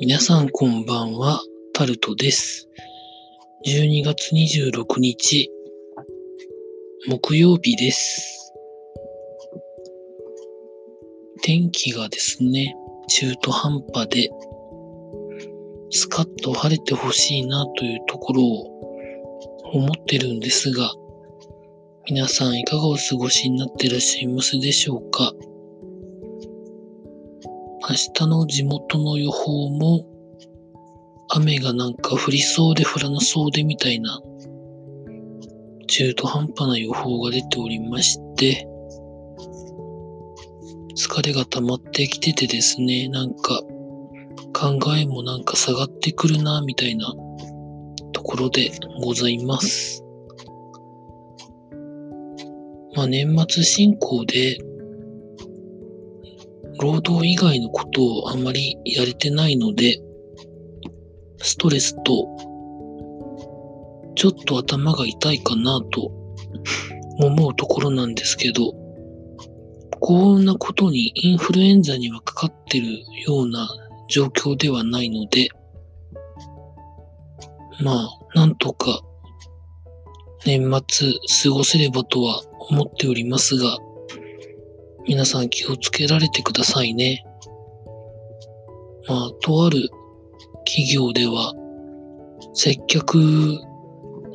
皆さんこんばんは、タルトです。12月26日、木曜日です。天気がですね、中途半端で、スカッと晴れてほしいなというところを思ってるんですが、皆さんいかがお過ごしになってらっしゃいますでしょうか？明日の地元の予報も雨がなんか降りそうで降らなそうでみたいな中途半端な予報が出ておりまして疲れが溜まってきててですねなんか考えもなんか下がってくるなみたいなところでございます。まあ年末進行で労働以外のことをあまりやれてないので、ストレスと、ちょっと頭が痛いかなと 思うところなんですけど、こんなことにインフルエンザにはかかってるような状況ではないので、まあ、なんとか年末過ごせればとは思っておりますが、皆さん気をつけられてくださいね。まあ、とある企業では、接客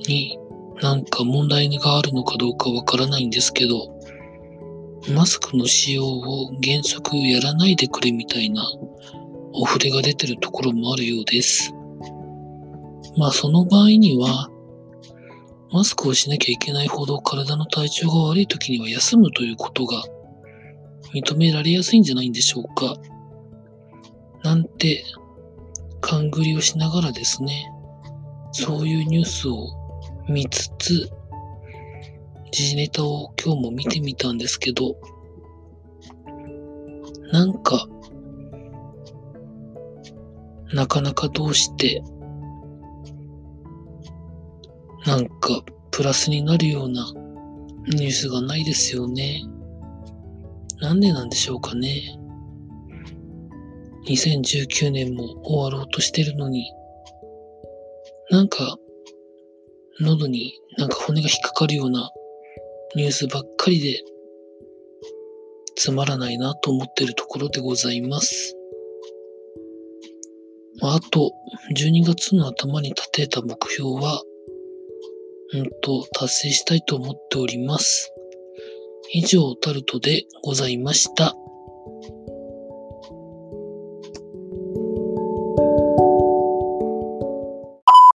になんか問題があるのかどうかわからないんですけど、マスクの使用を原則やらないでくれみたいなお触れが出てるところもあるようです。まあ、その場合には、マスクをしなきゃいけないほど体の体調が悪い時には休むということが認められやすいんじゃないんでしょうか。なんて、勘繰りをしながらですね、そういうニュースを見つつ、時事ネタを今日も見てみたんですけど、なんか、なかなかどうして、なんかプラスになるようなニュースがないですよね。なんでなんでしょうかね。2019年も終わろうとしてるのに、なんか、喉になんか骨が引っかかるようなニュースばっかりで、つまらないなと思ってるところでございます。あと、12月の頭に立てた目標は、うんと、達成したいと思っております。以上、タルトでございました。